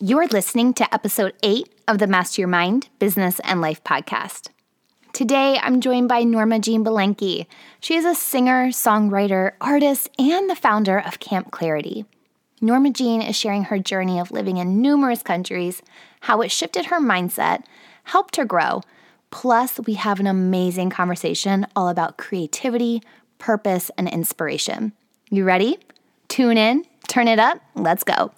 You're listening to episode eight of the Master Your Mind, Business, and Life podcast. Today, I'm joined by Norma Jean Belenky. She is a singer, songwriter, artist, and the founder of Camp Clarity. Norma Jean is sharing her journey of living in numerous countries, how it shifted her mindset, helped her grow. Plus, we have an amazing conversation all about creativity, purpose, and inspiration. You ready? Tune in, turn it up, let's go.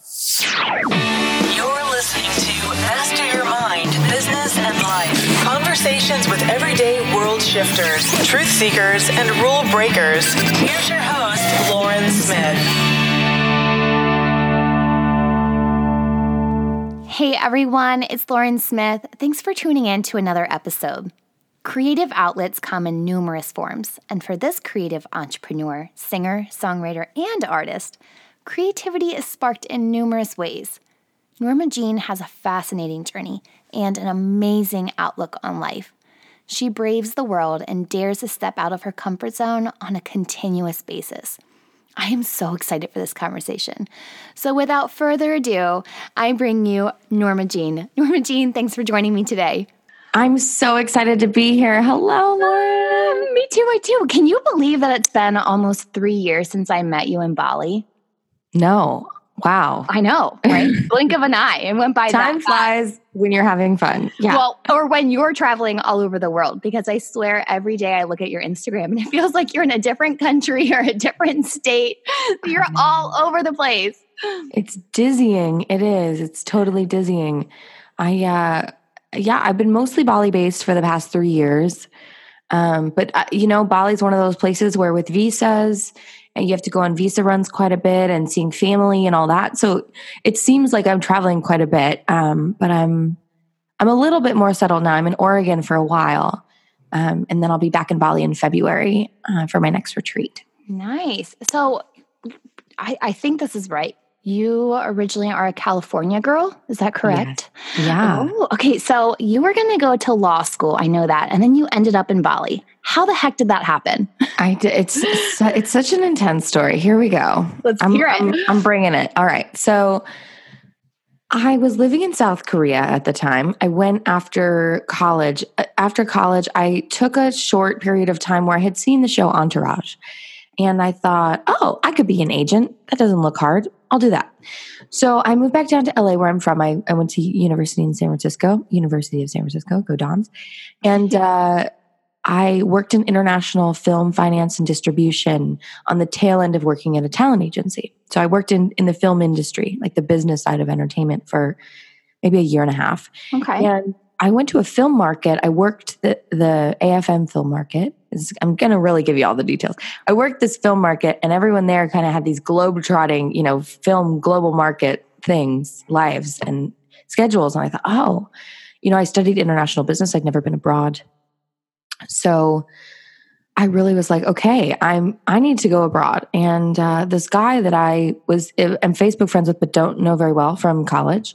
You're listening to Master Your Mind, Business and Life. Conversations with everyday world shifters, truth seekers, and rule breakers. Here's your host, Lauren Smith. Hey everyone, it's Lauren Smith. Thanks for tuning in to another episode. Creative outlets come in numerous forms, and for this creative entrepreneur, singer, songwriter, and artist, creativity is sparked in numerous ways. Norma Jean has a fascinating journey and an amazing outlook on life. She braves the world and dares to step out of her comfort zone on a continuous basis. I am so excited for this conversation. So, without further ado, I bring you Norma Jean. Norma Jean, thanks for joining me today. I'm so excited to be here. Hello, Lauren. Ah, me too, I too. Can you believe that it's been almost three years since I met you in Bali? No, Wow. I know, right? Blink of an eye. It went by Time flies when you're having fun. Yeah. Well, or when you're traveling all over the world, because I swear every day I look at your Instagram and it feels like you're in a different country or a different state. You're all over the place. It's dizzying. It is. It's totally dizzying. I, uh, yeah, I've been mostly Bali based for the past three years. Um, but, uh, you know, Bali's one of those places where with visas, and you have to go on visa runs quite a bit and seeing family and all that. So it seems like I'm traveling quite a bit, um, but I'm I'm a little bit more settled now. I'm in Oregon for a while, um, and then I'll be back in Bali in February uh, for my next retreat. Nice. So I, I think this is right. You originally are a California girl, is that correct? Yeah. yeah. Oh, okay. So you were going to go to law school, I know that, and then you ended up in Bali. How the heck did that happen? I did, it's it's such an intense story. Here we go. Let's I'm, hear it. I'm, I'm bringing it. All right. So I was living in South Korea at the time. I went after college. After college, I took a short period of time where I had seen the show Entourage. And I thought, oh, I could be an agent. That doesn't look hard. I'll do that. So I moved back down to LA where I'm from. I, I went to university in San Francisco, University of San Francisco, go Dons. And uh, I worked in international film finance and distribution on the tail end of working at a talent agency. So I worked in, in the film industry, like the business side of entertainment for maybe a year and a half. Okay. And I went to a film market. I worked the, the AFM film market. I'm going to really give you all the details. I worked this film market, and everyone there kind of had these globe trotting, you know, film global market things, lives, and schedules. And I thought, oh, you know, I studied international business. I'd never been abroad. So I really was like, okay, I'm I need to go abroad. And uh, this guy that I was am Facebook friends with, but don't know very well from college,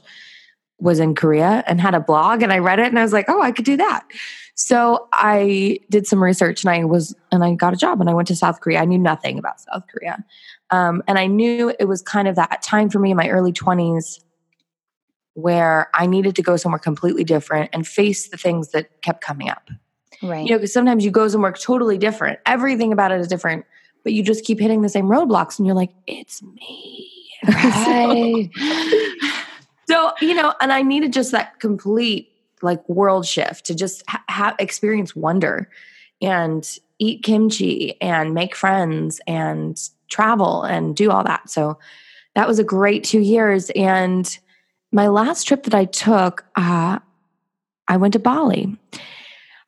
was in Korea and had a blog and I read it and I was like, oh, I could do that. So I did some research and I was and I got a job and I went to South Korea. I knew nothing about South Korea. Um, and I knew it was kind of that time for me in my early 20s where I needed to go somewhere completely different and face the things that kept coming up. Right. You know, because sometimes you go somewhere totally different. Everything about it is different, but you just keep hitting the same roadblocks and you're like, it's me. Right. So, you know, and I needed just that complete like world shift to just ha-, ha- experience wonder and eat kimchi and make friends and travel and do all that. So that was a great two years. And my last trip that I took, uh, I went to Bali.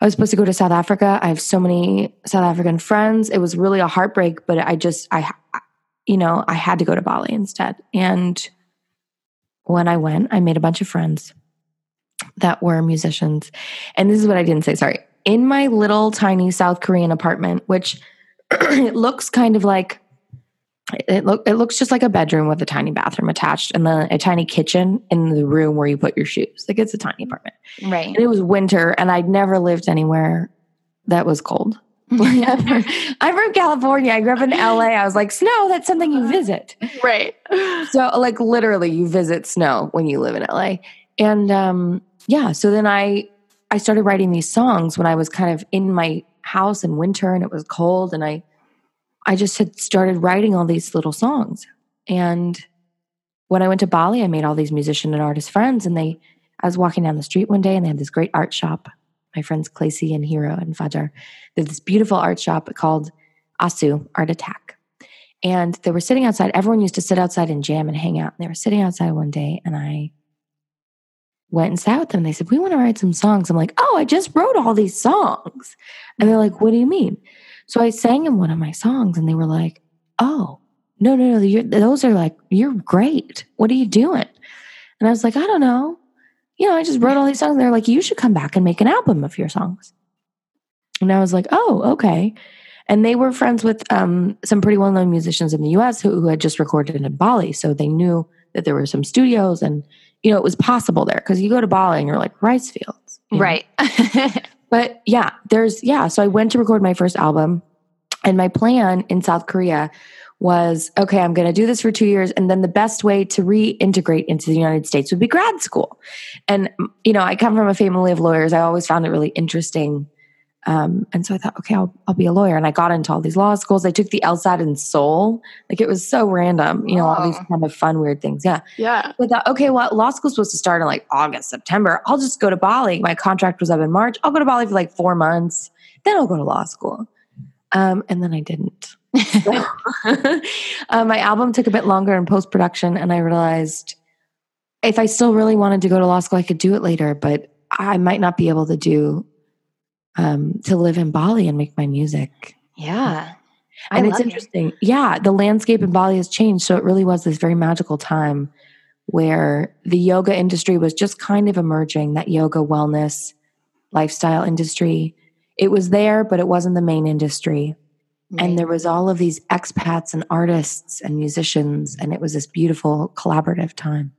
I was supposed to go to South Africa. I have so many South African friends. It was really a heartbreak, but I just, I, you know, I had to go to Bali instead. And when I went, I made a bunch of friends that were musicians. And this is what I didn't say, sorry. In my little tiny South Korean apartment, which it looks kind of like it look it looks just like a bedroom with a tiny bathroom attached and then a tiny kitchen in the room where you put your shoes. Like it's a tiny apartment. Right. And it was winter and I'd never lived anywhere that was cold. I'm from California. I grew up in LA. I was like, snow, that's something you visit. Right. So, like, literally, you visit snow when you live in LA. And um, yeah, so then I I started writing these songs when I was kind of in my house in winter and it was cold and I I just had started writing all these little songs. And when I went to Bali, I made all these musician and artist friends and they I was walking down the street one day and they had this great art shop. My friends Clacy and Hero and Fajar. They had this beautiful art shop called Asu Art Attack. And they were sitting outside. Everyone used to sit outside and jam and hang out. And they were sitting outside one day and I went and sat with them. They said, We want to write some songs. I'm like, Oh, I just wrote all these songs. And they're like, What do you mean? So I sang him one of my songs and they were like, Oh, no, no, no. those are like, You're great. What are you doing? And I was like, I don't know. You know, I just wrote all these songs. They're like, You should come back and make an album of your songs. And I was like, Oh, okay. And they were friends with um, some pretty well known musicians in the US who, who had just recorded in Bali. So they knew that there were some studios and you know, it was possible there because you go to Bali and you're like rice fields. Right. but yeah, there's, yeah. So I went to record my first album and my plan in South Korea was okay, I'm going to do this for two years. And then the best way to reintegrate into the United States would be grad school. And, you know, I come from a family of lawyers. I always found it really interesting um, and so I thought, okay, I'll, I'll be a lawyer. And I got into all these law schools. I took the LSAT in Seoul. Like it was so random, you know, all these kind of fun, weird things. Yeah. Yeah. I thought, okay, well, law school's supposed to start in like August, September. I'll just go to Bali. My contract was up in March. I'll go to Bali for like four months. Then I'll go to law school. Um, and then I didn't. so, uh, my album took a bit longer in post production. And I realized if I still really wanted to go to law school, I could do it later, but I might not be able to do um, to live in Bali and make my music. Yeah. I and it's interesting. It. Yeah, the landscape in Bali has changed. So it really was this very magical time where the yoga industry was just kind of emerging, that yoga wellness lifestyle industry. It was there, but it wasn't the main industry. Right. And there was all of these expats and artists and musicians, and it was this beautiful collaborative time.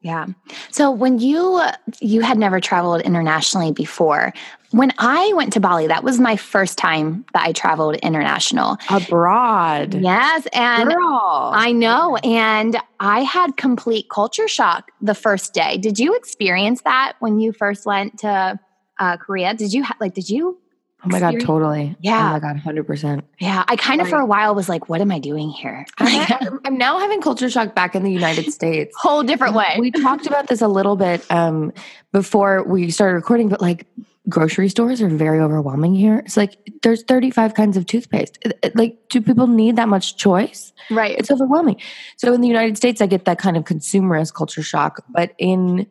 Yeah. So when you you had never traveled internationally before, when I went to Bali, that was my first time that I traveled international. Abroad. Yes, and Girl. I know and I had complete culture shock the first day. Did you experience that when you first went to uh, Korea? Did you ha- like did you Oh my God, totally. Yeah. Oh my God, 100%. Yeah. I kind of, right. for a while, was like, what am I doing here? I'm, I'm now having culture shock back in the United States. Whole different way. We talked about this a little bit um, before we started recording, but like grocery stores are very overwhelming here. It's like there's 35 kinds of toothpaste. Like, do people need that much choice? Right. It's overwhelming. So in the United States, I get that kind of consumerist culture shock. But in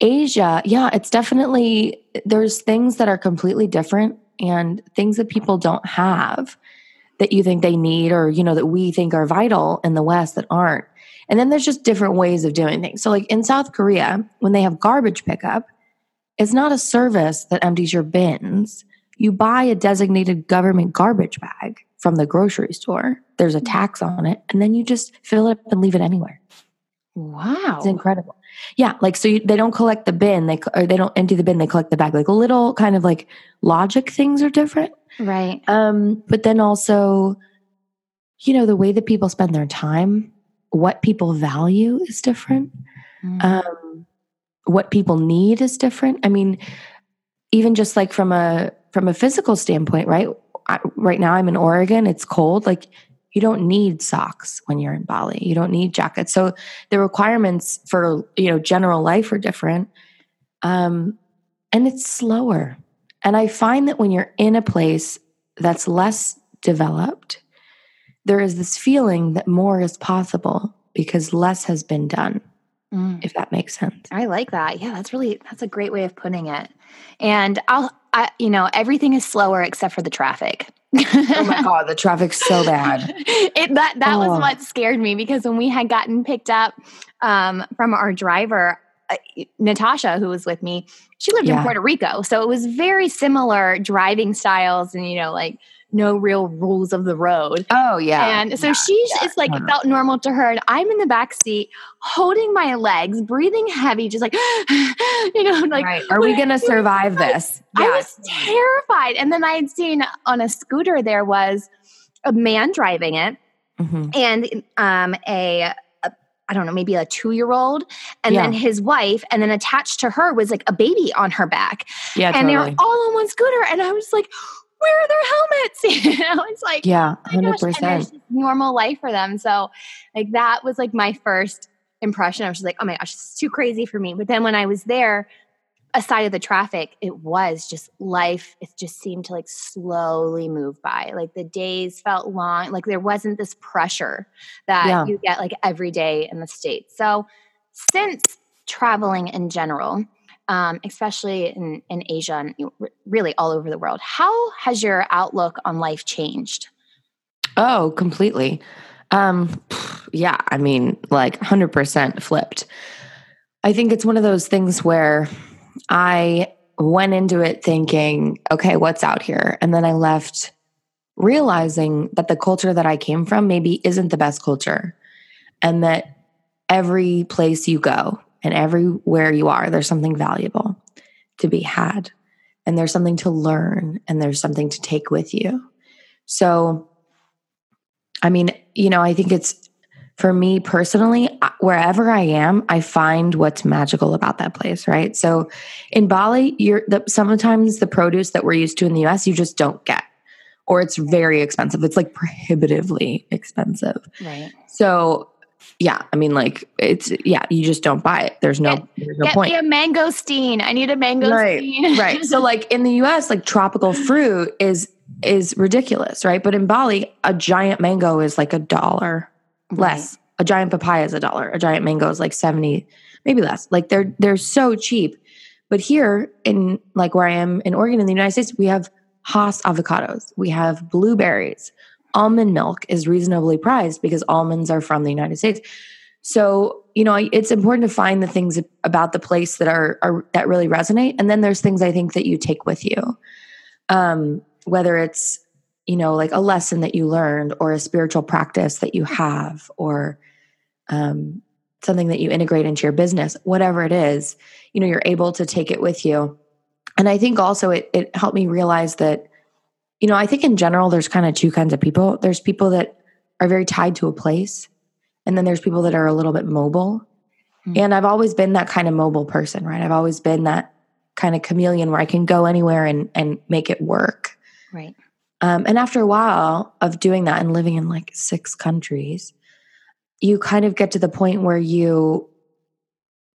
Asia, yeah, it's definitely, there's things that are completely different and things that people don't have that you think they need or you know that we think are vital in the west that aren't and then there's just different ways of doing things so like in south korea when they have garbage pickup it's not a service that empties your bins you buy a designated government garbage bag from the grocery store there's a mm. tax on it and then you just fill it up and leave it anywhere wow it's incredible yeah, like so you, they don't collect the bin, they or they don't empty the bin, they collect the bag. Like little kind of like logic things are different. Right. Um but then also you know the way that people spend their time, what people value is different. Mm. Um what people need is different. I mean even just like from a from a physical standpoint, right? I, right now I'm in Oregon, it's cold. Like you don't need socks when you're in Bali. You don't need jackets. So the requirements for you know general life are different, um, and it's slower. And I find that when you're in a place that's less developed, there is this feeling that more is possible because less has been done. Mm. If that makes sense. I like that. Yeah, that's really that's a great way of putting it. And I'll I, you know, everything is slower except for the traffic. oh my god, the traffic's so bad. It, that that oh. was what scared me because when we had gotten picked up um, from our driver, uh, Natasha, who was with me, she lived Yeah. in Puerto Rico. So it was very similar driving styles and, you know, like no real rules of the road. Oh yeah. And so she's it's like it felt normal to her. And I'm in the back seat holding my legs, breathing heavy, just like, you know, like, right. Are we gonna survive this? I was terrified. And then I had seen on a scooter, there was a man driving it Mhm. and um, a I don't know, maybe a two year old, and Yeah. then his wife, and then attached to her was like a baby on her back, Yeah, and they were all on one scooter, and I was like, "Where are their helmets?" you know, it's like, Yeah, oh hundred percent. normal life for them. So, like that was like my first impression. I was just like, "Oh my gosh, this is too crazy for me." But then when I was there, aside of the traffic, it was just life. It just seemed to like slowly move by. Like the days felt long. Like there wasn't this pressure that Yeah. you get like every day in the States. So since traveling in general, um, especially in, in Asia and you know, re- really all over the world, how has your outlook on life changed? Oh, completely. Um, yeah, I mean, like 100% flipped. I think it's one of those things where I went into it thinking, okay, what's out here? And then I left realizing that the culture that I came from maybe isn't the best culture. And that every place you go and everywhere you are, there's something valuable to be had. And there's something to learn and there's something to take with you. So, I mean, you know, I think it's for me personally, wherever I am, I find what's magical about that place, right? So in Bali, you're the, sometimes the produce that we're used to in the US, you just don't get, or it's very expensive. It's like prohibitively expensive. Right. So, yeah, I mean, like it's, yeah, you just don't buy it. There's no, there's no Get point me a mangosteen. I need a mangosteen. right so like in the us like tropical fruit is is ridiculous right but in bali a giant mango is like a dollar less. A giant papaya is a dollar. A giant mango is like 70 maybe less. Like they're they're so cheap. But here in like where i am in oregon in the united states we have Hass avocados. We have blueberries. Almond milk is reasonably priced because almonds are from the united states. So you know it's important to find the things about the place that are, are that really resonate. And then there's things i think that you take with you. Um whether it's you know like a lesson that you learned or a spiritual practice that you have or um something that you integrate into your business whatever it is you know you're able to take it with you. And i think also it it helped me realize that you know i think in general there's kind of two kinds of people. There's people that are very tied to a place and then there's people that are a little bit mobile. Mm. and i've always been that kind of mobile person right? I've always been that kind of chameleon where i can go anywhere and and make it work. Right. Um, and after a while of doing that and living in like six countries you kind of get to the point where you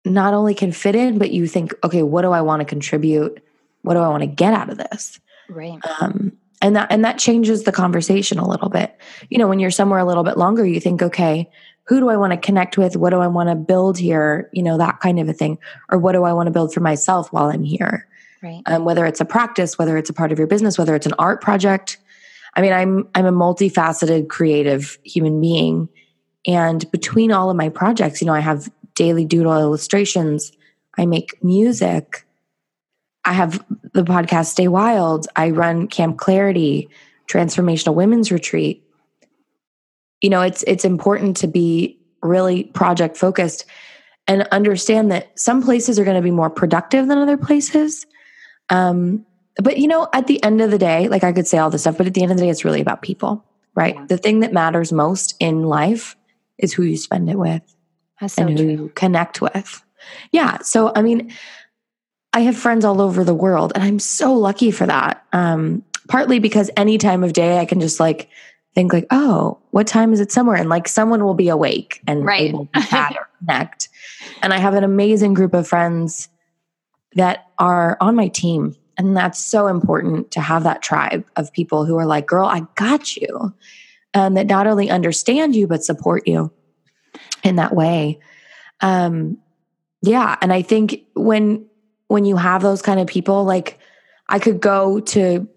not only can fit in but you think okay what do i want to contribute? What do i want to get out of this? Right. um, and that and that changes the conversation a little bit. You know when you're somewhere a little bit longer you think okay who do i want to connect with? What do i want to build here? You know that kind of a thing. Or what do i want to build for myself while i'm here Right. um, whether it's a practice whether it's a part of your business whether it's an art project. I mean i'm i'm a multifaceted creative human being. And between all of my projects you know i have daily doodle illustrations. I make music. I have the podcast stay wild. I run camp clarity transformational women's retreat. You know it's it's important to be really project focused and understand that some places are going to be more productive than other places um but you know at the end of the day like i could say all this stuff but at the end of the day it's really about people right Yeah. the thing that matters most in life is who you spend it with so and who true. you connect with. Yeah. So, I mean, I have friends all over the world, and I'm so lucky for that. Um, partly because any time of day I can just like think like, oh, what time is it somewhere? And like someone will be awake and Right. able to chat or connect. And I have an amazing group of friends that are on my team. And that's so important to have that tribe of people who are like, girl, I got you. And that not only understand you, but support you in that way. Um, yeah. And I think when when you have those kind of people, like I could go to,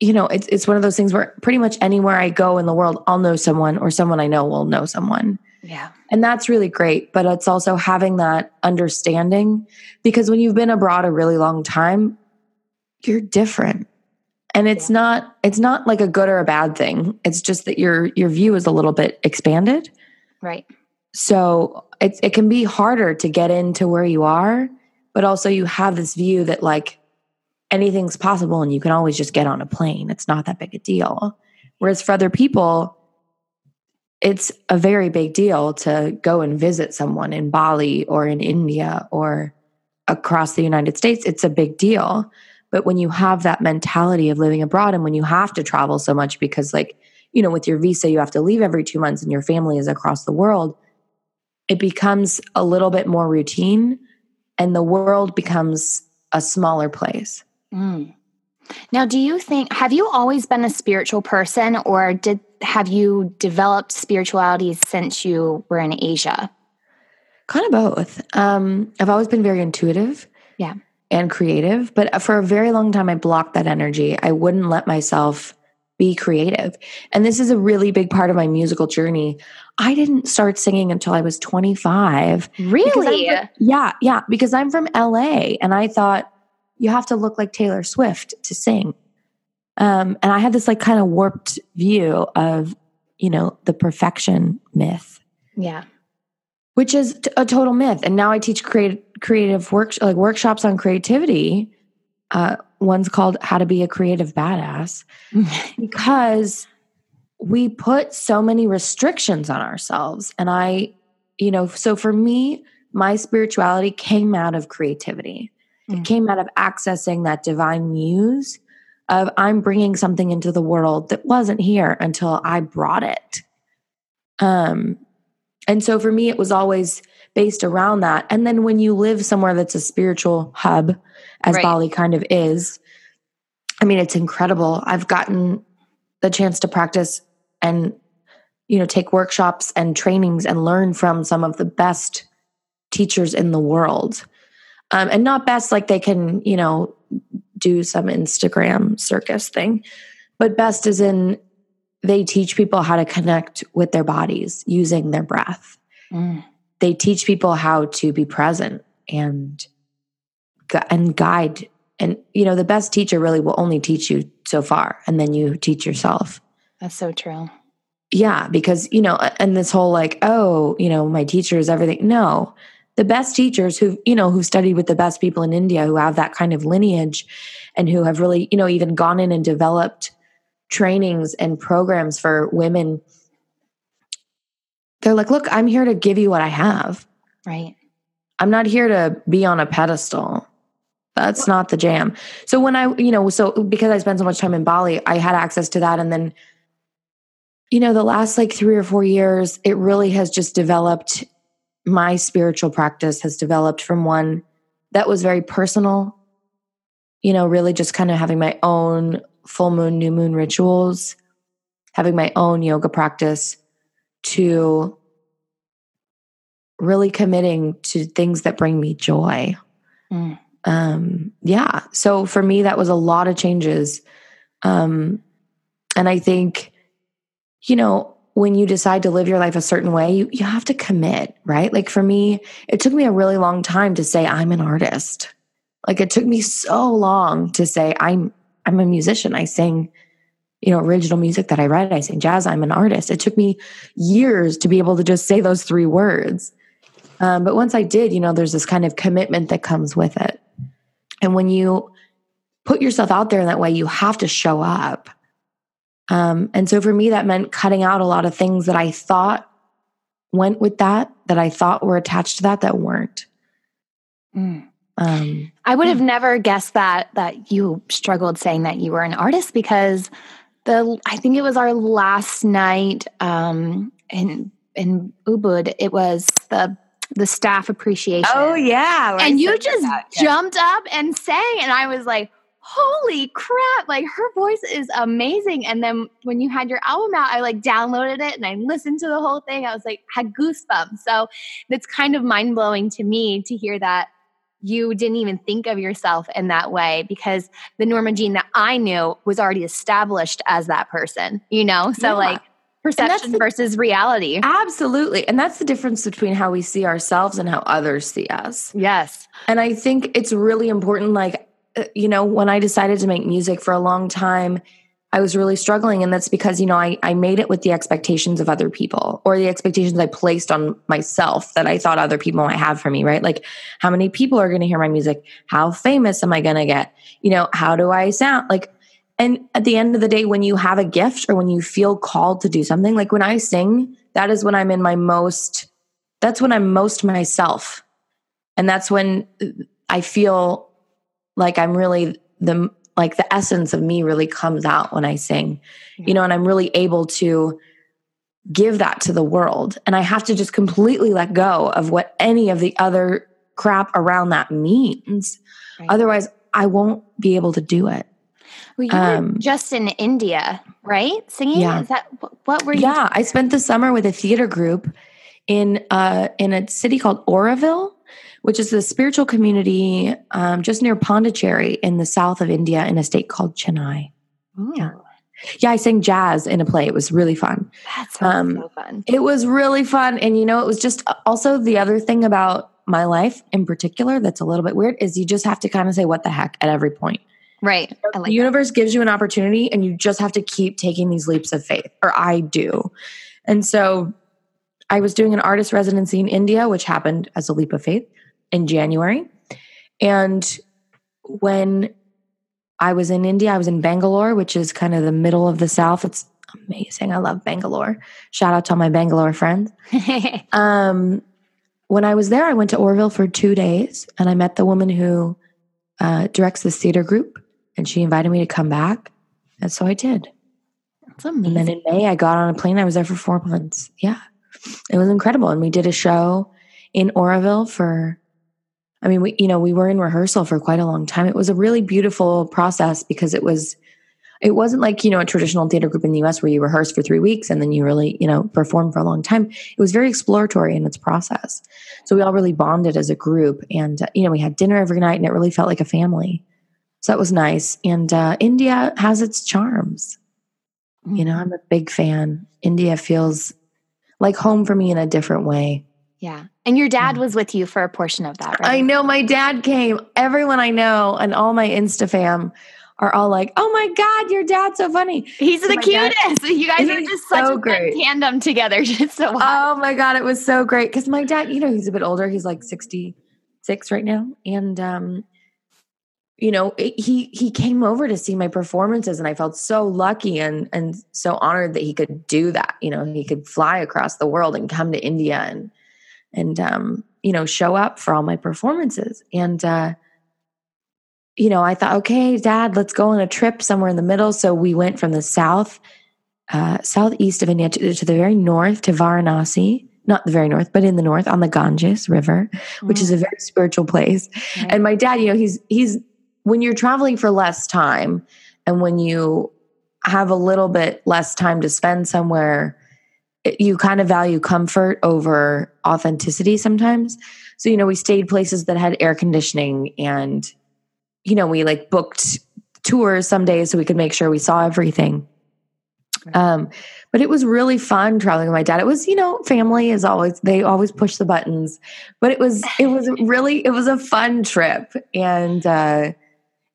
you know, it's it's one of those things where pretty much anywhere I go in the world, I'll know someone or someone I know will know someone. Yeah. And that's really great. But it's also having that understanding because when you've been abroad a really long time, you're different. And it's yeah. not it's not like a good or a bad thing. It's just that your your view is a little bit expanded. Right. So it it can be harder to get into where you are, but also you have this view that like anything's possible and you can always just get on a plane. It's not that big a deal. Whereas for other people, it's a very big deal to go and visit someone in Bali or in India or across the United States. It's a big deal. But when you have that mentality of living abroad and when you have to travel so much because, like, you know, with your visa, you have to leave every two months and your family is across the world, it becomes a little bit more routine and the world becomes a smaller place. Mm. Now, do you think, have you always been a spiritual person or did have you developed spirituality since you were in Asia? Kind of both. Um, I've always been very intuitive. Yeah and creative. But for a very long time, I blocked that energy. I wouldn't let myself be creative. And this is a really big part of my musical journey. I didn't start singing until I was 25. Really? From, yeah, yeah. Because I'm from LA and I thought you have to look like Taylor Swift to sing. Um, and I had this like kind of warped view of, you know, the perfection myth. Yeah which is a total myth. And now I teach creative creative work like workshops on creativity. Uh, one's called "How to Be a Creative Badass" because we put so many restrictions on ourselves. And I, you know, so for me, my spirituality came out of creativity. Mm. It came out of accessing that divine muse of I'm bringing something into the world that wasn't here until I brought it. Um, and so for me, it was always based around that. And then when you live somewhere that's a spiritual hub, as right. Bali kind of is, I mean, it's incredible. I've gotten the chance to practice and, you know, take workshops and trainings and learn from some of the best teachers in the world. Um, and not best like they can, you know, do some Instagram circus thing, but best is in they teach people how to connect with their bodies using their breath. Mm. They teach people how to be present and and guide and you know the best teacher really will only teach you so far and then you teach yourself. That's so true. Yeah, because you know and this whole like oh, you know, my teacher is everything. No. The best teachers who, you know, who studied with the best people in India who have that kind of lineage and who have really, you know, even gone in and developed trainings and programs for women they're like look i'm here to give you what i have. Right. I'm not here to be on a pedestal. That's not the jam. So when i you know so because i spent so much time in bali i had access to that. And then you know the last like 3 or 4 years it really has just developed my spiritual practice has developed from one that was very personal you know really just kind of having my own full moon, new moon rituals, having my own yoga practice to really committing to things that bring me joy. Mm. Um, yeah. So for me, that was a lot of changes. Um, and I think, you know, when you decide to live your life a certain way, you, you have to commit, right? Like for me, it took me a really long time to say I'm an artist. Like it took me so long to say I'm I'm a musician. I sing, you know, original music that I write. I sing jazz. I'm an artist. It took me years to be able to just say those three words. Um, but once I did, you know, there's this kind of commitment that comes with it. And when you put yourself out there in that way, you have to show up. Um, and so for me, that meant cutting out a lot of things that I thought went with that, that I thought were attached to that, that weren't. Mm. Um, I would have never guessed that that you struggled saying that you were an artist because the I think it was our last night um, in in Ubud. It was the the staff appreciation. Oh yeah, and you just that, yeah. jumped up and sang, and I was like, "Holy crap!" Like her voice is amazing. And then when you had your album out, I like downloaded it and I listened to the whole thing. I was like, had goosebumps. So it's kind of mind blowing to me to hear that you didn't even think of yourself in that way because the Norma Jean that I knew was already established as that person, you know? So, yeah. like, perception the- versus reality. Absolutely. And that's the difference between how we see ourselves and how others see us. Yes. And I think it's really important. Like, Uh, you know, when I decided to make music for a long time, I was really struggling. And that's because, you know, I, I made it with the expectations of other people or the expectations I placed on myself that I thought other people might have for me, right? Like, how many people are going to hear my music? How famous am I going to get? You know, how do I sound? Like, and at the end of the day, when you have a gift or when you feel called to do something, like when I sing, that is when I'm in my most, that's when I'm most myself. And that's when uh, I feel like I'm really the, like the essence of me really comes out when I sing, you know, and I'm really able to give that to the world. And I have to just completely let go of what any of the other crap around that means. Right. Otherwise, I won't be able to do it. Well, you were Um, just in India, right? Singing? Yeah. Is that what were you? Yeah, I spent the summer with a theater group in uh in a city called Auroville, which is the spiritual community um, just near Pondicherry in the south of India in a state called Chennai. Ooh, Yeah. Yeah, I sang jazz in a play. It was really fun. That sounds Um, so fun. It was really fun. And you know, it was just uh, also the other thing about my life in particular that's a little bit weird is you just have to kind of say what the heck at every point. Right. Like the universe gives you an opportunity and you just have to keep taking these leaps of faith, or I do. And so I was doing an artist residency in India, which happened as a leap of faith in January. And when I was in India, I was in Bangalore, which is kind of the middle of the South. It's amazing. I love Bangalore. Shout out to all my Bangalore friends. Um, when I was there, I went to Auroville for two days and I met the woman who uh, directs this theater group and she invited me to come back. And so I did. That's And then in May, I got on a plane. I was there for four months. Yeah. It was incredible. And we did a show in Auroville for, I mean, we, you know, we were in rehearsal for quite a long time. It was a really beautiful process because it was, it wasn't like, you know, a traditional theater group in the US where you rehearse for three weeks and then you really, you know, perform for a long time. It was very exploratory in its process. So we all really bonded as a group. And, uh, you know, we had dinner every night and it really felt like a family. So that was nice. And uh, India has its charms. You know, I'm a big fan. India feels like home for me in a different way. Yeah. And your dad was with you for a portion of that, right? I know my dad came. Everyone I know and all my Insta fam are all like, "Oh my god, your dad's so funny." He's So the my dad- cutest. you guys are just such so a great. tandem together. Just so hot. Oh my god, it was so great cuz my dad, you know, he's a bit older. He's like 66 right now and um you know, it, he he came over to see my performances and I felt so lucky and and so honored that he could do that. You know, he could fly across the world and come to India and and um you know, show up for all my performances. And uh you know, I thought, okay, dad, let's go on a trip somewhere in the middle. So we went from the south, uh, southeast of India to, to the very north to Varanasi, not the very north, but in the north on the Ganges River, which is a very spiritual place. Right. And my dad, you know, he's, he's, when you're traveling for less time and when you have a little bit less time to spend somewhere, you kind of value comfort over authenticity sometimes. So, you know, we stayed places that had air conditioning and, you know, we like booked tours some days so we could make sure we saw everything. Right. Um, but it was really fun traveling with my dad. It was, you know, family is always they always push the buttons, but it was it was really it was a fun trip, and uh,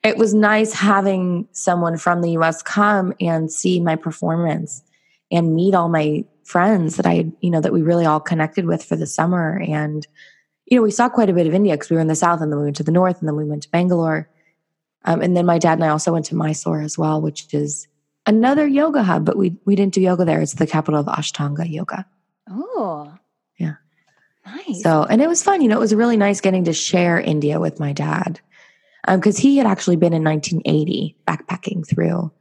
it was nice having someone from the U.S. come and see my performance and meet all my friends that I, you know, that we really all connected with for the summer. And you know, we saw quite a bit of India because we were in the south, and then we went to the north, and then we went to Bangalore. Um, and then my dad and I also went to Mysore as well, which is another yoga hub, but we we didn't do yoga there. It's the capital of Ashtanga yoga. Oh. Yeah. Nice. So, and it was fun. You know, it was really nice getting to share India with my dad because he had actually been in 1980 backpacking through,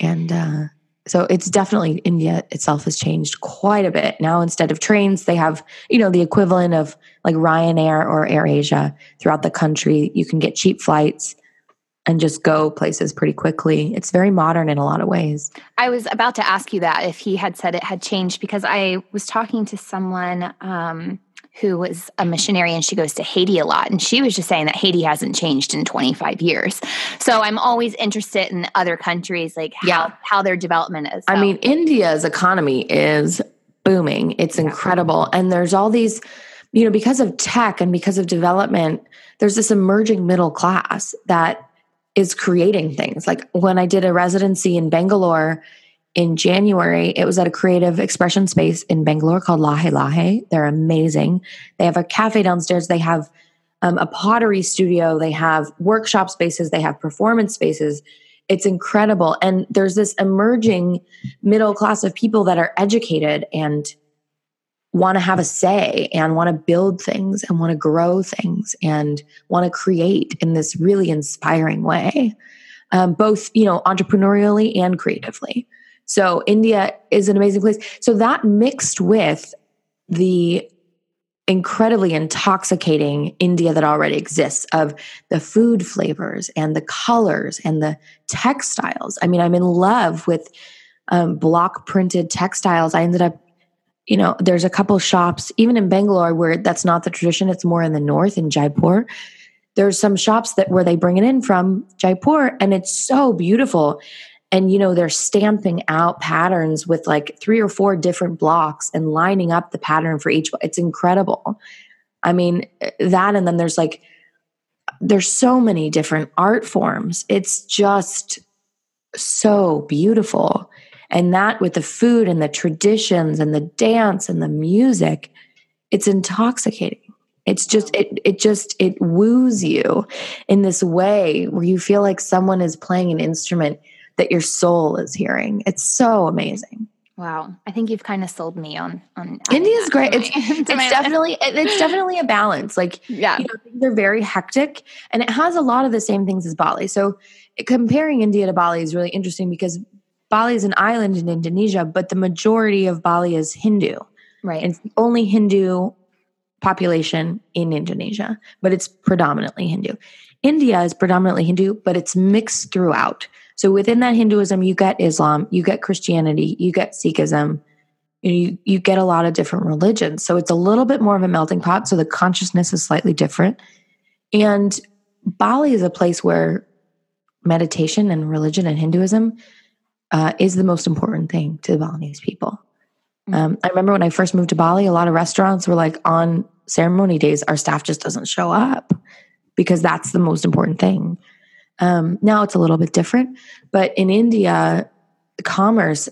and uh, so it's definitely India itself has changed quite a bit now. Instead of trains, they have you know the equivalent of like Ryanair or AirAsia throughout the country. You can get cheap flights and just go places pretty quickly. It's very modern in a lot of ways. I was about to ask you that if he had said it had changed because I was talking to someone um, who was a missionary and she goes to Haiti a lot. And she was just saying that Haiti hasn't changed in 25 years. So I'm always interested in other countries, like how, Yeah. how their development is. I mean, India's economy is booming. It's incredible. And there's all these, you know, because of tech and because of development, there's this emerging middle class that is creating things. Like when I did a residency in Bangalore in January, it was at a creative expression space in Bangalore called Lahe Lahe. They're amazing. They have a cafe downstairs. They have um, a pottery studio. They have workshop spaces. They have performance spaces. It's incredible. And there's this emerging middle class of people that are educated and want to have a say and want to build things and want to grow things and want to create in this really inspiring way um, both you know entrepreneurially and creatively so india is an amazing place so that mixed with the incredibly intoxicating India that already exists of the food flavors and the colors and the textiles. I mean, I'm in love with um, block printed textiles. I ended up, you know, there's a couple shops, even in Bangalore, where that's not the tradition. It's more in the north in Jaipur. There's some shops that where they bring it in from Jaipur, and it's so beautiful. And you know, they're stamping out patterns with like three or four different blocks and lining up the pattern for each. It's incredible. I mean, that, and then there's like, there's so many different art forms. It's just so beautiful. And that with the food and the traditions and the dance and the music, it's intoxicating. It's just it it just it woos you in this way where you feel like someone is playing an instrument that your soul is hearing. It's so amazing. wow. I think you've kind of sold me on, on India's great. It's, it's definitely it- it's definitely a balance. Like yeah. you know, things are very hectic and it has a lot of the same things as Bali. So comparing India to Bali is really interesting because Bali is an island in Indonesia, but the majority of Bali is Hindu. Right. And it's the only Hindu population in Indonesia, but it's predominantly Hindu. India is predominantly Hindu, but it's mixed throughout. So within that Hinduism, you get Islam, you get Christianity, you get Sikhism, you, you get a lot of different religions. So it's a little bit more of a melting pot. So the consciousness is slightly different. And Bali is a place where meditation and religion and Hinduism uh, is the most important thing to the Balinese people. Um, I remember when I first moved to Bali, a lot of restaurants were like on ceremony days, our staff just doesn't show up because that's the most important thing. Um, now it's a little bit different, but in India, commerce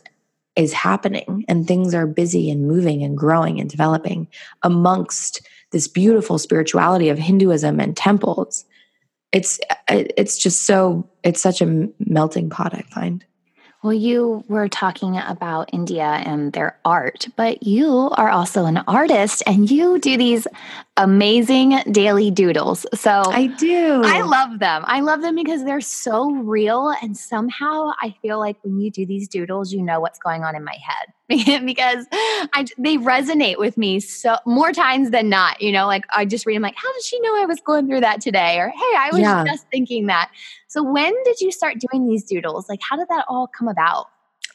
is happening and things are busy and moving and growing and developing amongst this beautiful spirituality of Hinduism and temples. It's it's just so it's such a melting pot. I find. Well, you were talking about India and their art, but you are also an artist and you do these amazing daily doodles. So I do. I love them. I love them because they're so real. And somehow I feel like when you do these doodles, you know what's going on in my head because I, they resonate with me so more times than not. You know, like I just read them like, how did she know I was going through that today? Or, hey, I was Yeah. just thinking that. So when did you start doing these doodles? Like, how did that all come about?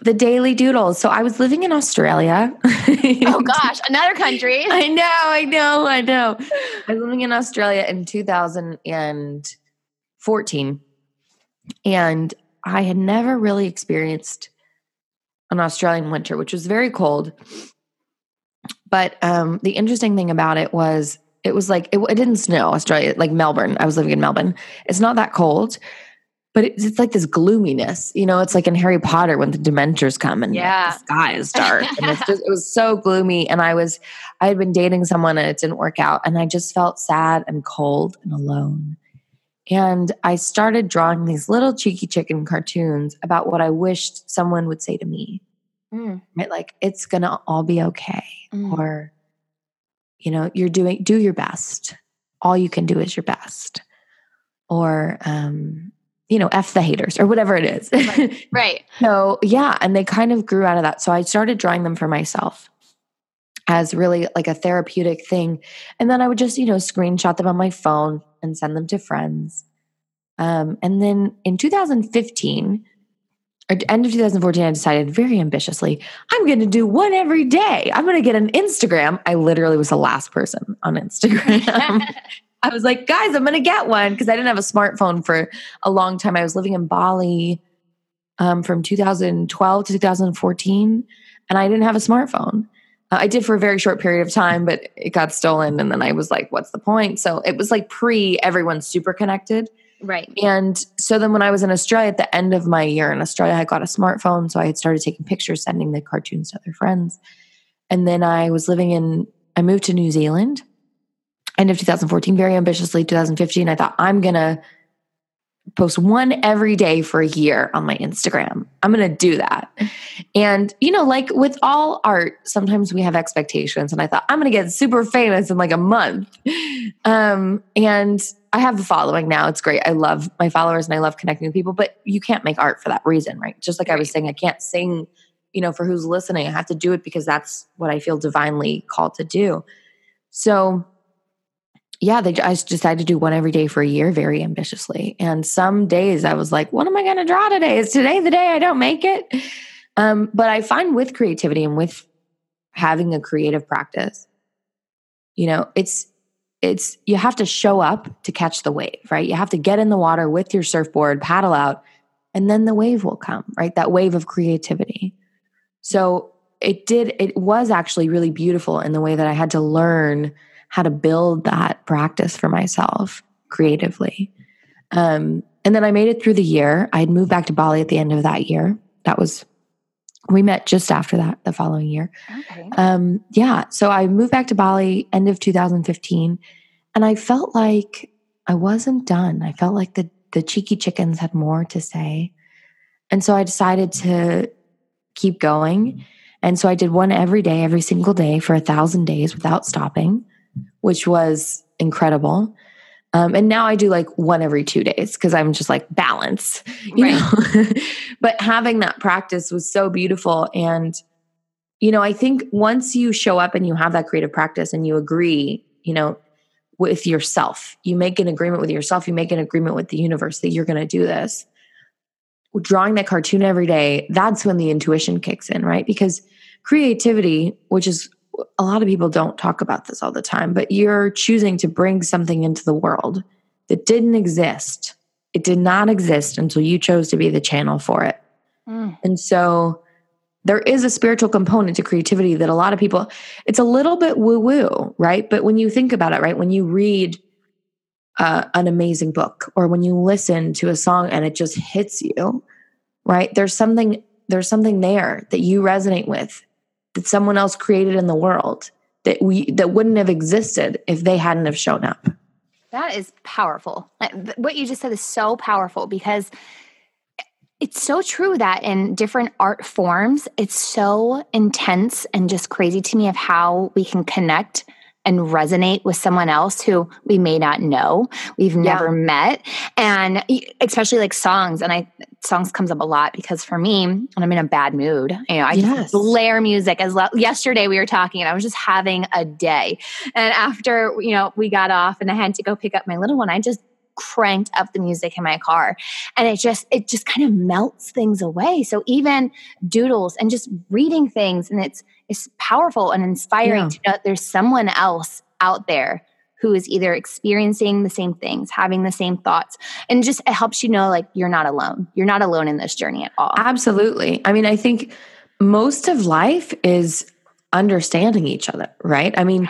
The daily doodles. So I was living in Australia. Oh gosh, another country. I know, I know, I know. I was living in Australia in 2014. And I had never really experienced an Australian winter, which was very cold. But um, the interesting thing about it was it was like, it, it didn't snow, Australia, like Melbourne. I was living in Melbourne. It's not that cold. But it's, it's like this gloominess, you know. It's like in Harry Potter when the Dementors come and Yeah. the sky is dark, and it's just it was so gloomy. And I was I had been dating someone and it didn't work out. And I just felt sad and cold and alone. And I started drawing these little cheeky chicken cartoons about what I wished someone would say to me. Mm, Right? Like, it's going to all be okay. mm. Or, you know, you're doing, do your best. All you can do is your best. Or, um, you know, F the haters or whatever it is. right. So, yeah, and they kind of grew out of that. So I started drawing them for myself as really like a therapeutic thing. And then I would just, you know, screenshot them on my phone and send them to friends. Um, and then in 2015, at the end of 2014, I decided very ambitiously, I'm going to do one every day. I'm going to get an Instagram. I literally was the last person on Instagram. I was like, guys, I'm going to get one because I didn't have a smartphone for a long time. I was living in Bali um, from 2012 to 2014, and I didn't have a smartphone. Uh, I did for a very short period of time, but it got stolen. And then I was like, what's the point? So it was like pre everyone's super connected. Right. And so then when I was in Australia at the end of my year in Australia, I got a smartphone. So I had started taking pictures, sending the cartoons to other friends. And then I was living in, I moved to New Zealand end of 2014, very ambitiously 2015. I thought I'm going to post one every day for a year on my Instagram. I'm going to do that. And, you know, like with all art, sometimes we have expectations. And I thought, I'm going to get super famous in like a month. Um, and I have a following now. It's great. I love my followers and I love connecting with people, but you can't make art for that reason, right? Just like I was saying, I can't sing, you know, for who's listening. I have to do it because that's what I feel divinely called to do. So, yeah, they, I decided to do one every day for a year very ambitiously. And some days I was like, what am I going to draw today? Is today the day I don't make it? Um, but I find with creativity and with having a creative practice, you know, it's, it's, you have to show up to catch the wave, right? You have to get in the water with your surfboard, paddle out, and then the wave will come, right? That wave of creativity. So it did, it was actually really beautiful in the way that I had to learn how to build that practice for myself creatively. Um, and then I made it through the year. I had moved back to Bali at the end of that year. That was, we met just after that, the following year. Okay. Um, yeah. So I moved back to Bali end of 2015. And I felt like I wasn't done. I felt like the, the cheeky chickens had more to say. And so I decided to keep going. And so I did one every day, every single day for a thousand days without stopping which was incredible. Um, and now I do like one every two days because I'm just like balance, you right. know. but having that practice was so beautiful. And, you know, I think once you show up and you have that creative practice and you agree, you know, with yourself, you make an agreement with yourself, you make an agreement with the universe that you're going to do this. Drawing that cartoon every day, that's when the intuition kicks in, right? Because creativity, which is a lot of people don't talk about this all the time, but you're choosing to bring something into the world that didn't exist. It did not exist until you chose to be the channel for it. Mm. And so there is a spiritual component to creativity that a lot of people, it's a little bit woo woo, right? But when you think about it, right, when you read uh, an amazing book or when you listen to a song and it just hits you, right? There's something there's something there that you resonate with that someone else created in the world that we that wouldn't have existed if they hadn't have shown up. That is powerful. What you just said is so powerful because it's so true that in different art forms, it's so intense and just crazy to me of how we can connect and resonate with someone else who we may not know we've yeah. never met and especially like songs and i songs comes up a lot because for me when i'm in a bad mood you know i yes. just blare music as lo- yesterday we were talking and i was just having a day and after you know we got off and i had to go pick up my little one i just cranked up the music in my car and it just it just kind of melts things away so even doodles and just reading things and it's it's powerful and inspiring yeah. to know there's someone else out there who is either experiencing the same things, having the same thoughts, and just it helps you know like you're not alone. You're not alone in this journey at all. Absolutely. I mean, I think most of life is understanding each other, right? I mean,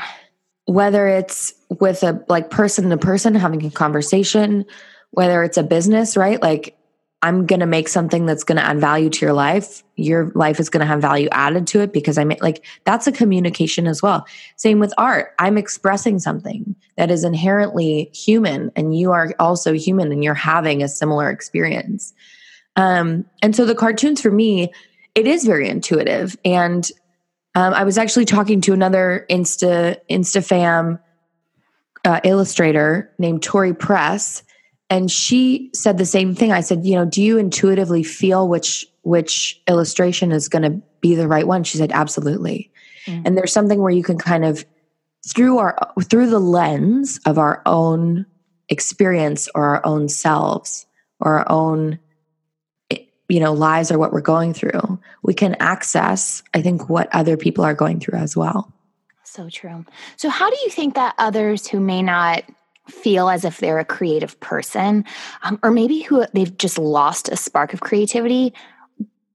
whether it's with a like person to person having a conversation, whether it's a business, right? Like I'm going to make something that's going to add value to your life. Your life is going to have value added to it because I am like that's a communication as well. Same with art. I'm expressing something that is inherently human and you are also human and you're having a similar experience. Um, and so the cartoons for me, it is very intuitive. And um, I was actually talking to another Insta Insta fam uh, illustrator named Tori Press and she said the same thing i said you know do you intuitively feel which which illustration is going to be the right one she said absolutely mm-hmm. and there's something where you can kind of through our through the lens of our own experience or our own selves or our own you know, lives or what we're going through, we can access, I think, what other people are going through as well. So true. So, how do you think that others who may not feel as if they're a creative person, um, or maybe who they've just lost a spark of creativity,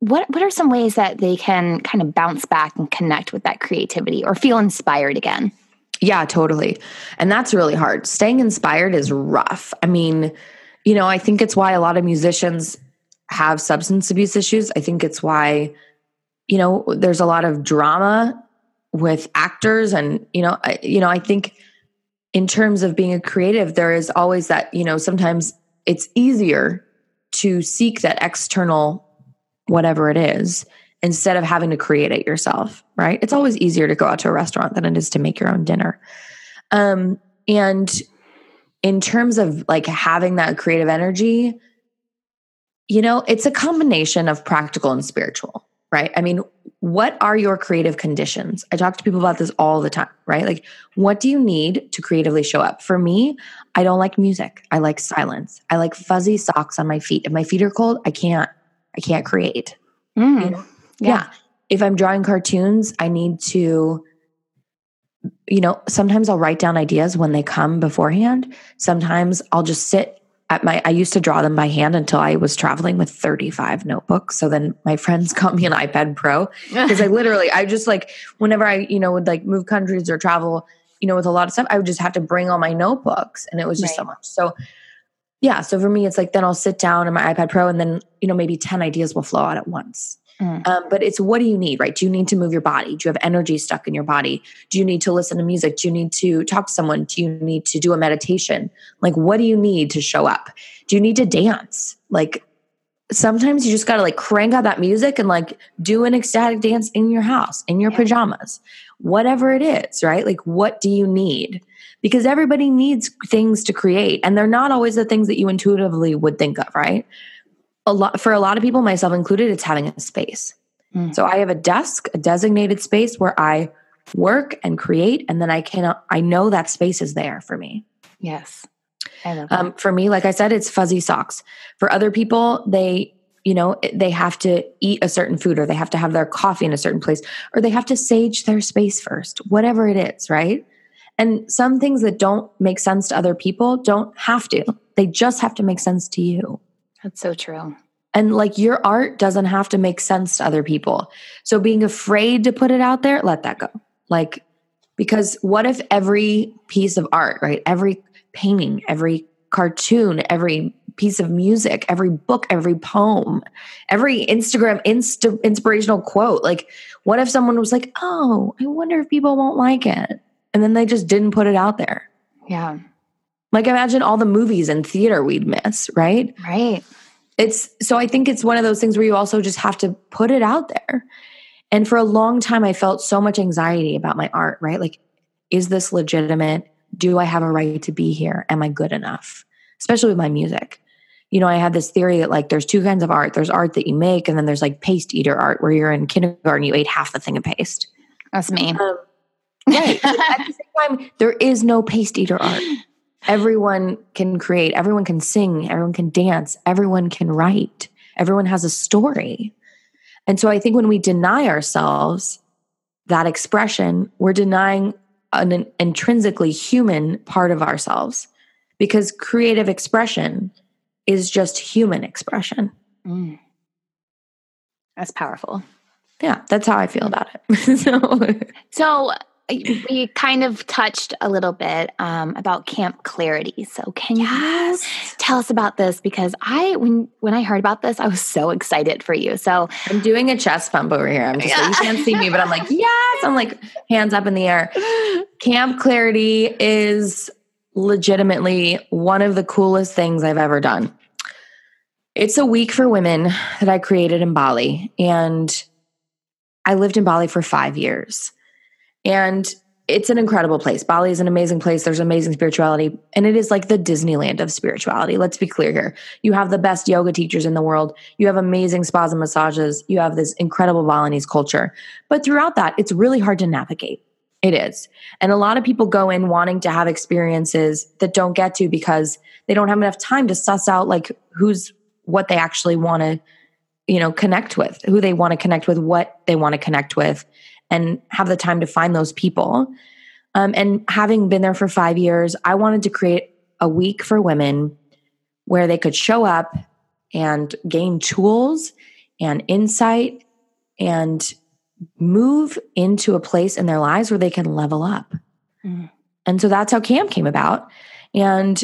what what are some ways that they can kind of bounce back and connect with that creativity or feel inspired again? Yeah, totally. And that's really hard. Staying inspired is rough. I mean, you know, I think it's why a lot of musicians have substance abuse issues. I think it's why, you know, there's a lot of drama with actors and, you know, I, you know, I think in terms of being a creative there is always that, you know, sometimes it's easier to seek that external whatever it is instead of having to create it yourself, right? It's always easier to go out to a restaurant than it is to make your own dinner. Um and in terms of like having that creative energy, you know, it's a combination of practical and spiritual, right? I mean, what are your creative conditions? I talk to people about this all the time, right? Like, what do you need to creatively show up? For me, I don't like music. I like silence. I like fuzzy socks on my feet. If my feet are cold, I can't, I can't create. Mm, You know? yeah. yeah. If I'm drawing cartoons, I need to, you know, sometimes I'll write down ideas when they come beforehand. Sometimes I'll just sit at my, I used to draw them by hand until I was traveling with 35 notebooks. So then my friends got me an iPad Pro because I literally, I just like, whenever I, you know, would like move countries or travel, you know, with a lot of stuff, I would just have to bring all my notebooks and it was just so much. So, yeah. So for me, it's like then I'll sit down on my iPad Pro and then, you know, maybe 10 ideas will flow out at once. Mm. Um, but it's what do you need, right? Do you need to move your body? Do you have energy stuck in your body? Do you need to listen to music? Do you need to talk to someone? Do you need to do a meditation? Like, what do you need to show up? Do you need to dance? Like, sometimes you just got to like crank out that music and like do an ecstatic dance in your house, in your Yeah. pajamas, whatever it is, right? Like, what do you need? Because everybody needs things to create, and they're not always the things that you intuitively would think of, right? A lot for a lot of people, myself included, it's having a space. Mm. So I have a desk, a designated space where I work and create, and then I can I know that space is there for me. Yes. I love that. Um, for me, like I said, it's fuzzy socks. For other people, they, you know, they have to eat a certain food or they have to have their coffee in a certain place or they have to sage their space first, whatever it is, right? And some things that don't make sense to other people don't have to. They just have to make sense to you. That's so true. And like your art doesn't have to make sense to other people. So being afraid to put it out there, let that go. Like, because what if every piece of art, right? Every painting, every cartoon, every piece of music, every book, every poem, every Instagram insta- inspirational quote, like, what if someone was like, oh, I wonder if people won't like it? And then they just didn't put it out there. Yeah. Like, imagine all the movies and theater we'd miss, right? Right. it's so i think it's one of those things where you also just have to put it out there. And for a long time i felt so much anxiety about my art right? Like is this legitimate? Do i have a right to be here? Am i good enough? Especially with my music. You know i had this theory that like there's two kinds of art. There's art that you make and then there's like paste eater art where you're in kindergarten you ate half the thing of paste. That's me. um, right. At the same time there is no paste eater art everyone can create. Everyone can sing. Everyone can dance. Everyone can write. Everyone has a story. And so i think when we deny ourselves that expression we're denying an, intrinsically human part of ourselves because creative expression is just human expression. Mm. That's powerful. yeah that's how i feel about it. So So we kind of touched a little bit um, about Camp Clarity. So can you tell us about this? Because I, when when I heard about this, I was so excited for you. So I'm doing a chest pump over here. I'm just you can't see me, but I'm like, yes. I'm like hands up in the air. Camp Clarity is legitimately one of the coolest things I've ever done. It's a week for women that I created in Bali. And I lived in Bali for five years. And it's an incredible place. Bali is an amazing place. There's amazing spirituality. And it is like the Disneyland of spirituality. Let's be clear here. You have the best yoga teachers in the world. You have amazing spas and massages. You have this incredible Balinese culture. But throughout that, it's really hard to navigate. It is. And a lot of people go in wanting to have experiences that don't get to because they don't have enough time to suss out like who's what they actually want to you know, connect with, who they want to connect with, what they want to connect with, and have the time to find those people. Um, and having been there for five years, I wanted to create a week for women where they could show up and gain tools and insight and move into a place in their lives where they can level up. Mm. And so that's how CAM came about. And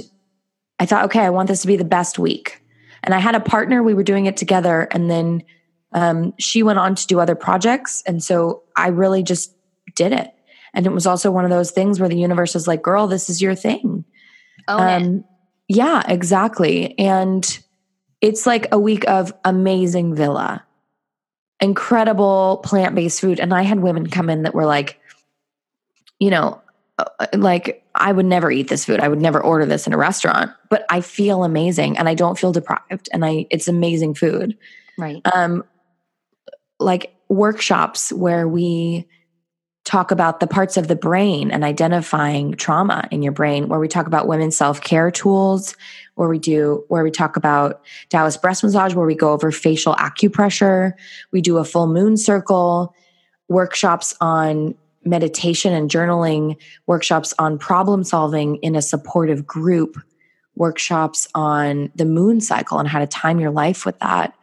I thought, okay, I want this to be the best week. And I had a partner, we were doing it together. And then um, she went on to do other projects. And so I really just did it. And it was also one of those things where the universe is like, girl, this is your thing. Own um, it. Yeah, exactly. And it's like a week of amazing villa, incredible plant based food. And I had women come in that were like, you know, uh, like I would never eat this food. I would never order this in a restaurant, but I feel amazing and I don't feel deprived and I it's amazing food. Right. Um like workshops where we talk about the parts of the brain and identifying trauma in your brain where we talk about women's self-care tools where we do where we talk about Taoist breast massage where we go over facial acupressure. We do a full moon circle workshops on meditation and journaling workshops on problem solving in a supportive group workshops on the moon cycle and how to time your life with that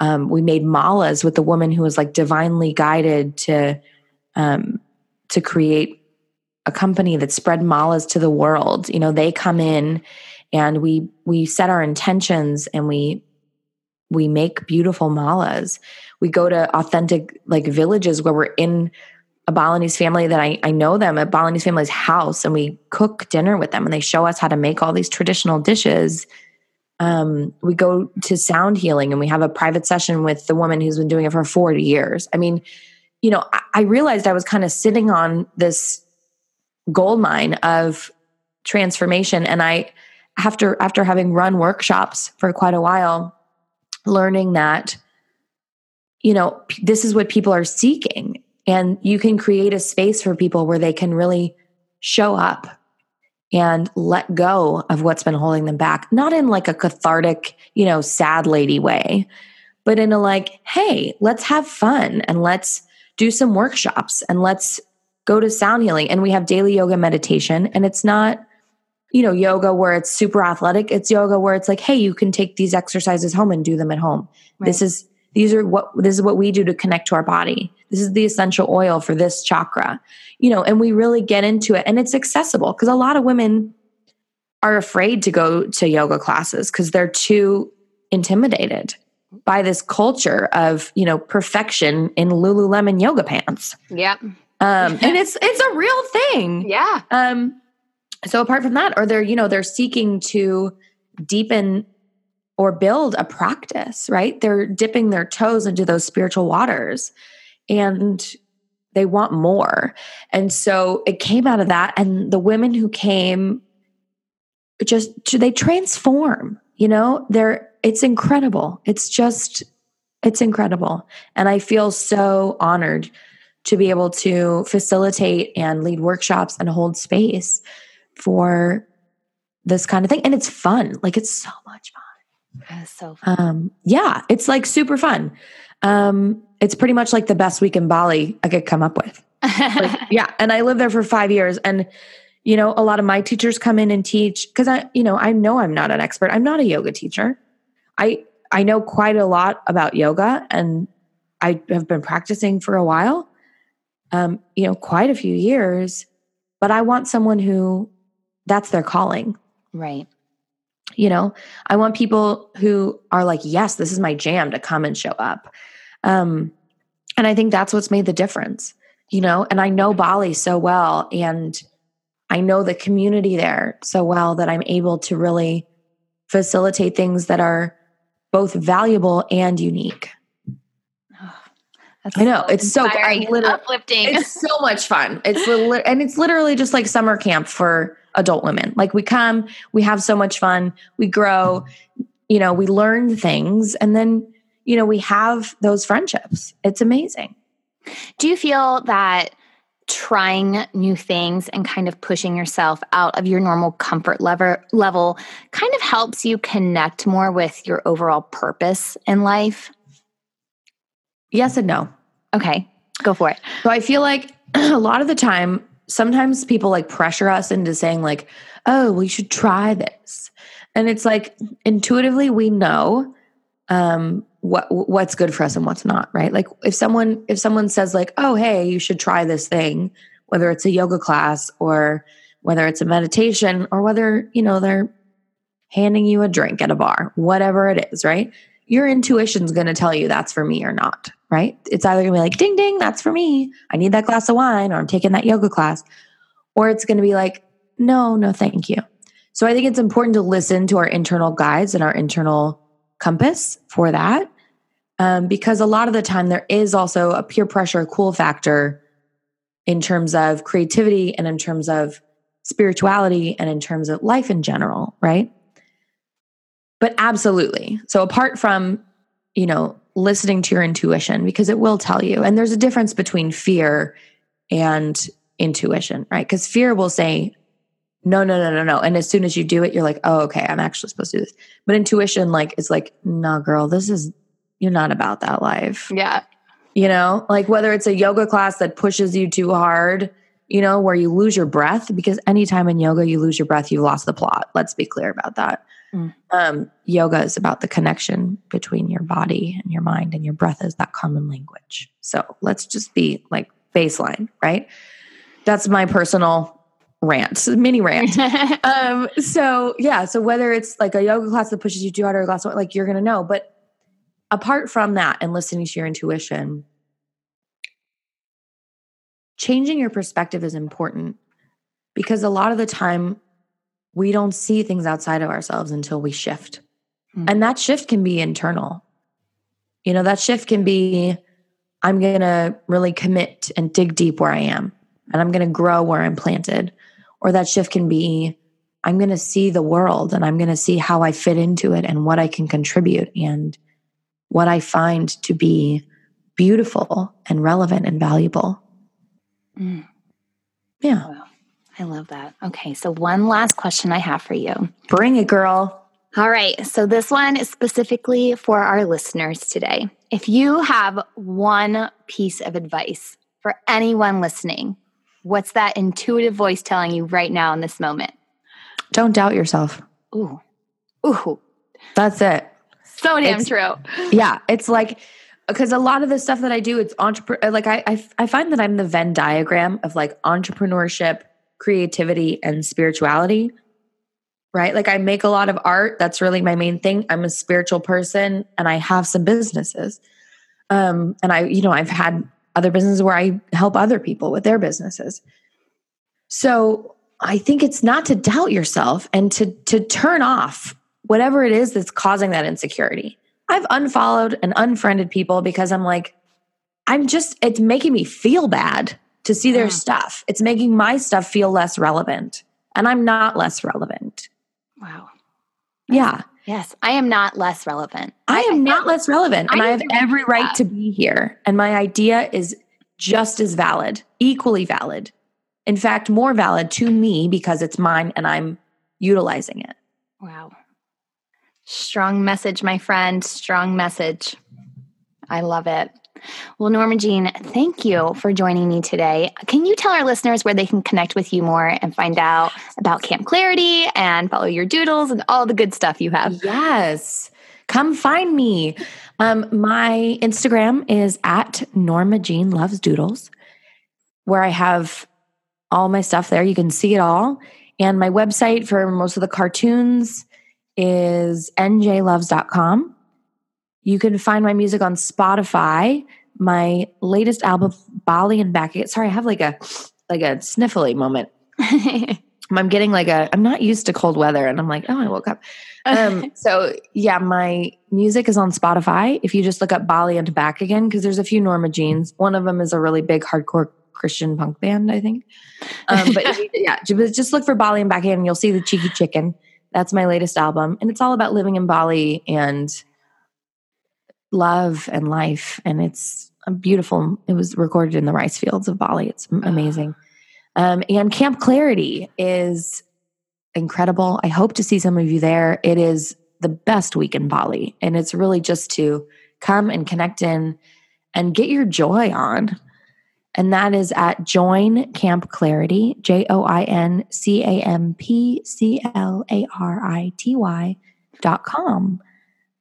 um, we made malas with the woman who was like divinely guided to um, to create a company that spread malas to the world. You know, they come in and we we set our intentions and we we make beautiful malas. We go to authentic like villages where we're in a Balinese family that I, I know them, a Balinese family's house, and we cook dinner with them and they show us how to make all these traditional dishes. Um, we go to sound healing and we have a private session with the woman who's been doing it for 40 years. I mean, you know, I, I realized I was kind of sitting on this gold mine of transformation. And I, after after having run workshops for quite a while, learning that, you know, this is what people are seeking. And you can create a space for people where they can really show up and let go of what's been holding them back, not in like a cathartic, you know, sad lady way, but in a like, hey, let's have fun and let's do some workshops and let's go to sound healing. And we have daily yoga meditation. And it's not, you know, yoga where it's super athletic. It's yoga where it's like, hey, you can take these exercises home and do them at home. Right. This is these are what this is what we do to connect to our body. This is the essential oil for this chakra. You know, and we really get into it and it's accessible because a lot of women are afraid to go to yoga classes because they're too intimidated by this culture of you know perfection in Lululemon yoga pants. Yep. Um, and it's it's a real thing. Yeah. Um, so apart from that, or they're you know they're seeking to deepen or build a practice, right? They're dipping their toes into those spiritual waters, and they want more. And so it came out of that, and the women who came just they transform. You know, they're it's incredible. It's just, it's incredible. And I feel so honored to be able to facilitate and lead workshops and hold space for this kind of thing. And it's fun. Like it's so much fun. It's so fun. Um, yeah, it's like super fun. Um, it's pretty much like the best week in Bali I could come up with. like, yeah. And I lived there for five years. And, you know, a lot of my teachers come in and teach because I, you know, I know I'm not an expert. I'm not a yoga teacher. I I know quite a lot about yoga and I have been practicing for a while. Um, you know, quite a few years, but I want someone who that's their calling. Right. You know, I want people who are like, yes, this is my jam to come and show up. Um, and I think that's what's made the difference, you know, and I know Bali so well and I know the community there so well that I'm able to really facilitate things that are both valuable and unique. Oh, I know it's so uplifting. It's so much fun. It's li- and it's literally just like summer camp for adult women. Like we come, we have so much fun, we grow, you know, we learn things, and then you know we have those friendships. It's amazing. Do you feel that? trying new things and kind of pushing yourself out of your normal comfort level level kind of helps you connect more with your overall purpose in life Yes and no. Okay, go for it. So I feel like a lot of the time, sometimes people like pressure us into saying, like, oh, we should try this. And it's like intuitively we know um what what's good for us and what's not, right? Like if someone if someone says like, "Oh, hey, you should try this thing," whether it's a yoga class or whether it's a meditation or whether, you know, they're handing you a drink at a bar, whatever it is, right? Your intuition's going to tell you that's for me or not, right? It's either going to be like, ding, ding, that's for me. I need that glass of wine, or I'm taking that yoga class. Or it's going to be like, no, no, thank you. So I think it's important to listen to our internal guides and our internal compass for that. Um, because a lot of the time there is also a peer pressure cool factor in terms of creativity and in terms of spirituality and in terms of life in general, right? But absolutely. So apart from, you know, listening to your intuition because it will tell you. And there's a difference between fear and intuition, right? Because fear will say, no, no, no, no, no. And as soon as you do it, you're like, oh, okay, I'm actually supposed to do this. But intuition, like, is like, no, girl, this is, you're not about that life. Yeah. You know, like whether it's a yoga class that pushes you too hard, you know, where you lose your breath, because anytime in yoga you lose your breath, you've lost the plot. Let's be clear about that. Mm. Um, yoga is about the connection between your body and your mind, and your breath is that common language. So let's just be like baseline, right? That's my personal rant, mini rant. um, so yeah, so whether it's like a yoga class that pushes you too hard or a glass of like you're gonna know. But apart from that and listening to your intuition, changing your perspective is important because a lot of the time we don't see things outside of ourselves until we shift. Mm-hmm. And that shift can be internal. You know, that shift can be I'm going to really commit and dig deep where I am, and I'm going to grow where I'm planted. Or that shift can be I'm going to see the world and I'm going to see how I fit into it and what I can contribute and what I find to be beautiful and relevant and valuable. Mm. Yeah. Wow. I love that. Okay. So, one last question I have for you. Bring it, girl. All right. So, this one is specifically for our listeners today. If you have one piece of advice for anyone listening, what's that intuitive voice telling you right now in this moment? Don't doubt yourself. Ooh. Ooh. That's it. So damn it's, true. Yeah. It's like, because a lot of the stuff that I do, it's entrepreneur. Like I, I, I find that I'm the Venn diagram of like entrepreneurship, creativity, and spirituality. Right. Like I make a lot of art. That's really my main thing. I'm a spiritual person, and I have some businesses. Um, and I, you know, I've had other businesses where I help other people with their businesses. So I think it's not to doubt yourself and to to turn off whatever it is that's causing that insecurity I've unfollowed and unfriended people because I'm like, I'm just, it's making me feel bad to see their mm. stuff. It's making my stuff feel less relevant. And I'm not less relevant. Wow. Yeah. Yes. I am not less relevant. I, I am I not less relevant. And I, I have every right that. to be here. And my idea is just as valid, equally valid. In fact, more valid to me because it's mine and I'm utilizing it. Wow. Strong message, my friend. Strong message. I love it. Well, Norma Jean, thank you for joining me today. Can you tell our listeners where they can connect with you more and find out about Camp Clarity and follow your doodles and all the good stuff you have? Yes. Come find me. Um, my Instagram is at Norma Jean Loves Doodles, where I have all my stuff there. You can see it all. And my website for most of the cartoons is njloves.com. You can find my music on Spotify. My latest album, Bali and Back Again. Sorry, I have like a like a sniffly moment. I'm getting like a I'm not used to cold weather and I'm like, oh, I woke up. Um, so yeah, my music is on Spotify. If you just look up Bali and Back Again, because there's a few Norma Jeans. One of them is a really big hardcore Christian punk band, I think. Um, but yeah, just look for Bali and Back Again and you'll see the cheeky chicken. That's my latest album. And it's all about living in Bali and love and life. And it's beautiful. It was recorded in the rice fields of Bali. It's amazing. Um, and Camp Clarity is incredible. I hope to see some of you there. It is the best week in Bali. And it's really just to come and connect in and get your joy on. And that is at Join Camp Clarity, J O I N C A M P C L A R I T Y dot com.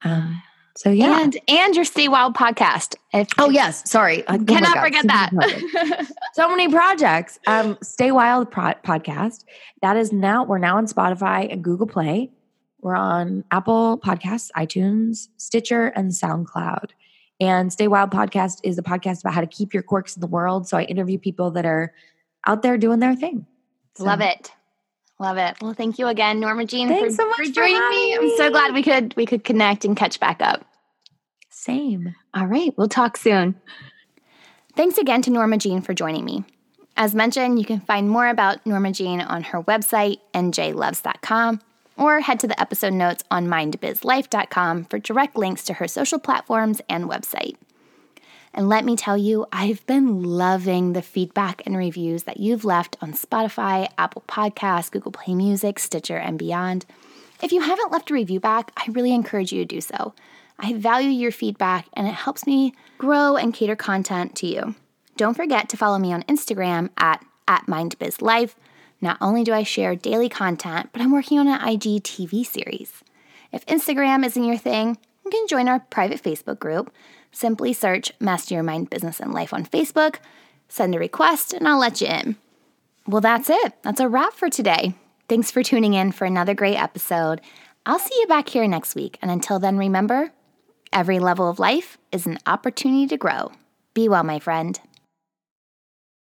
Um, so yeah. And and your Stay Wild podcast. If oh yes, sorry. I cannot God, forget that. so many projects. Um, Stay Wild pro- podcast. That is now we're now on Spotify and Google Play. We're on Apple Podcasts, iTunes, Stitcher, and SoundCloud. And Stay Wild podcast is a podcast about how to keep your quirks in the world. So I interview people that are out there doing their thing. So. Love it. Love it. Well, thank you again, Norma Jean, for, so much for, joining for me. I'm so glad we could we could connect and catch back up. Same. All right, we'll talk soon. Thanks again to Norma Jean for joining me. As mentioned, you can find more about Norma Jean on her website, njloves.com, or head to the episode notes on mindbizlife.com for direct links to her social platforms and website. And let me tell you, I've been loving the feedback and reviews that you've left on Spotify, Apple Podcasts, Google Play Music, Stitcher, and beyond. If you haven't left a review back, I really encourage you to do so. I value your feedback and it helps me grow and cater content to you. Don't forget to follow me on Instagram at, at MindBizLife. Not only do I share daily content, but I'm working on an IG TV series. If Instagram isn't your thing, you can join our private Facebook group. Simply search Master Your Mind Business and Life on Facebook, send a request, and I'll let you in. Well, that's it. That's a wrap for today. Thanks for tuning in for another great episode. I'll see you back here next week. And until then, remember every level of life is an opportunity to grow. Be well, my friend.